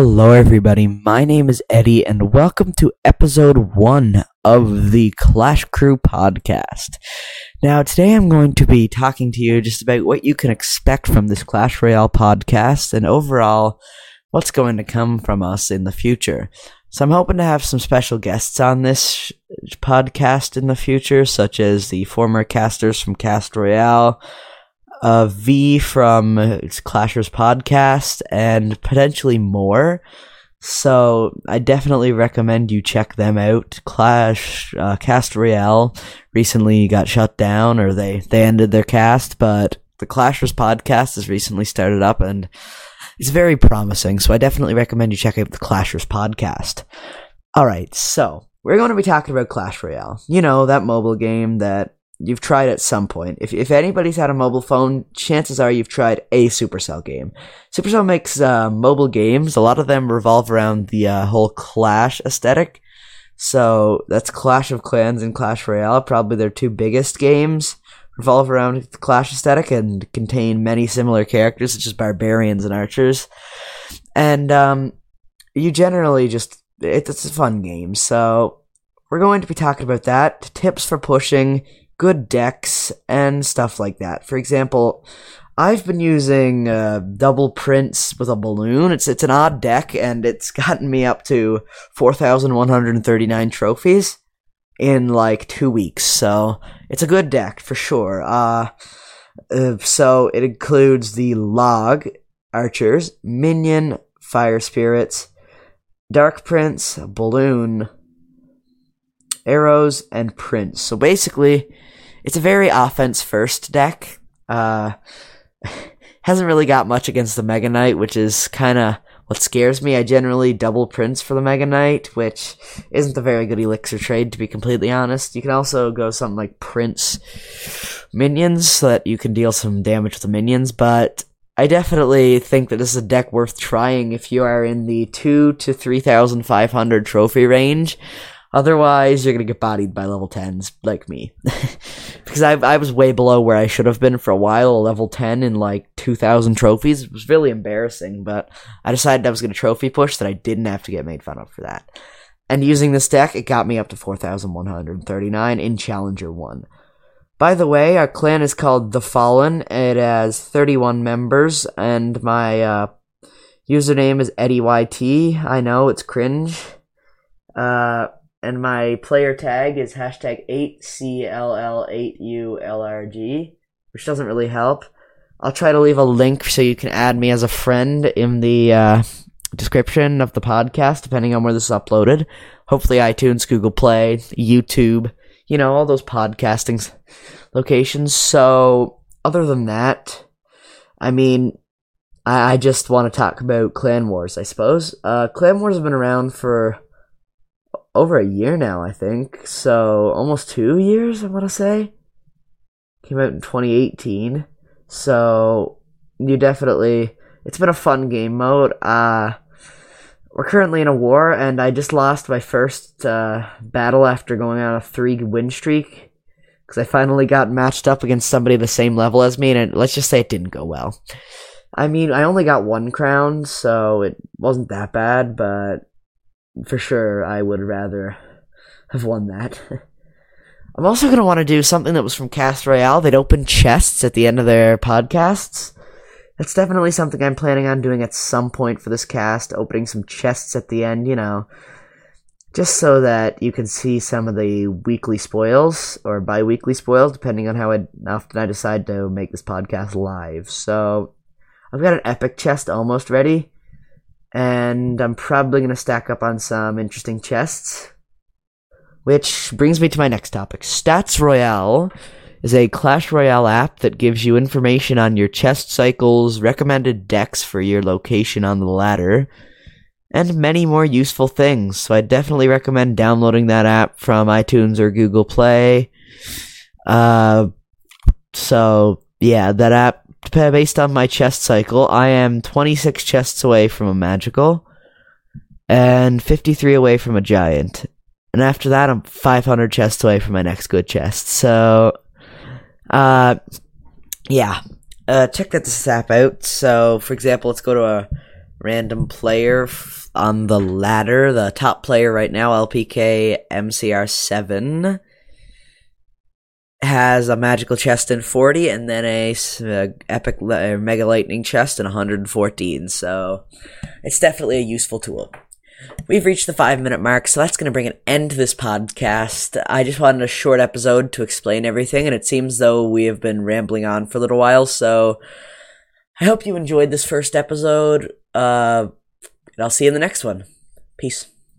Hello, everybody. My name is Eddie, and welcome to episode one of the Clash Crew podcast. Now, today I'm going to be talking to you just about what you can expect from this Clash Royale podcast and overall what's going to come from us in the future. So, I'm hoping to have some special guests on this podcast in the future, such as the former casters from Cast Royale uh, V from Clashers podcast, and potentially more. So I definitely recommend you check them out. Clash uh, Cast Royale recently got shut down, or they they ended their cast, but the Clashers podcast has recently started up, and it's very promising. So I definitely recommend you check out the Clashers podcast. All right, so we're going to be talking about Clash Royale. You know that mobile game that you've tried at some point. If if anybody's had a mobile phone, chances are you've tried a Supercell game. Supercell makes uh, mobile games. A lot of them revolve around the uh, whole Clash aesthetic. So that's Clash of Clans and Clash Royale, probably their two biggest games. Revolve around the Clash aesthetic and contain many similar characters, such as barbarians and archers. And um, you generally just it's a fun game. So we're going to be talking about that. Tips for pushing good decks and stuff like that. For example, I've been using uh, double prince with a balloon. It's it's an odd deck, and it's gotten me up to four thousand one hundred thirty nine trophies in like two weeks. So it's a good deck for sure. Uh, uh, so it includes the log archers, minion, fire spirits, dark prince, balloon, arrows, and prince. So basically, it's a very offense first deck. Uh, hasn't really got much against the Mega Knight, which is kind of what scares me. I generally double prince for the Mega Knight, which isn't a very good elixir trade, to be completely honest. You can also go something like Prince minions so that you can deal some damage with the minions, but I definitely think that this is a deck worth trying if you are in the 2 to 3,500 trophy range. Otherwise, you're gonna get bodied by level 10s like me. because I, I was way below where I should have been for a while, level 10 in like 2,000 trophies. It was really embarrassing, but I decided I was gonna trophy push that I didn't have to get made fun of for that. And using this deck, it got me up to 4,139 in Challenger 1. By the way, our clan is called The Fallen. It has 31 members, and my uh, username is EddieYT. I know, it's cringe. Uh, and my player tag is hashtag 8CLL8ULRG, which doesn't really help. I'll try to leave a link so you can add me as a friend in the uh, description of the podcast, depending on where this is uploaded. Hopefully, iTunes, Google Play, YouTube, you know, all those podcasting locations. So, other than that, I mean, I, I just want to talk about Clan Wars, I suppose. Uh, Clan Wars have been around for over a year now, I think. So almost two years, I want to say. Came out in 2018. So you definitely, it's been a fun game mode. Uh, we're currently in a war, and I just lost my first uh, battle after going on a three win streak. Because I finally got matched up against somebody the same level as me, and it, let's just say it didn't go well. I mean, I only got one crown, so it wasn't that bad, but for sure I would rather have won that. I'm also going to want to do something that was from Cast Royale. They'd open chests at the end of their podcasts. That's definitely something I'm planning on doing at some point for this cast, opening some chests at the end, you know, just so that you can see some of the weekly spoils or bi weekly spoils, depending on how I, often I decide to make this podcast live. So, I've got an epic chest almost ready and I'm probably going to stack up on some interesting chests. Which brings me to my next topic. Stats Royale is a Clash Royale app that gives you information on your chest cycles, recommended decks for your location on the ladder, and many more useful things. So I definitely recommend downloading that app from iTunes or Google Play. Uh, so yeah, that app based on my chest cycle, I am 26 chests away from a magical and 53 away from a giant. And after that, I'm 500 chests away from my next good chest. So, uh, yeah. Uh, check that this app out. So, for example, let's go to a random player f- on the ladder. The top player right now, LPK MCR7, has a magical chest in 40 and then a epic li- uh, mega lightning chest in 114. So it's definitely a useful tool. We've reached the five minute mark, so that's going to bring an end to this podcast. I just wanted a short episode to explain everything, and it seems though we have been rambling on for a little while, so I hope you enjoyed this first episode, uh, and I'll see you in the next one. Peace.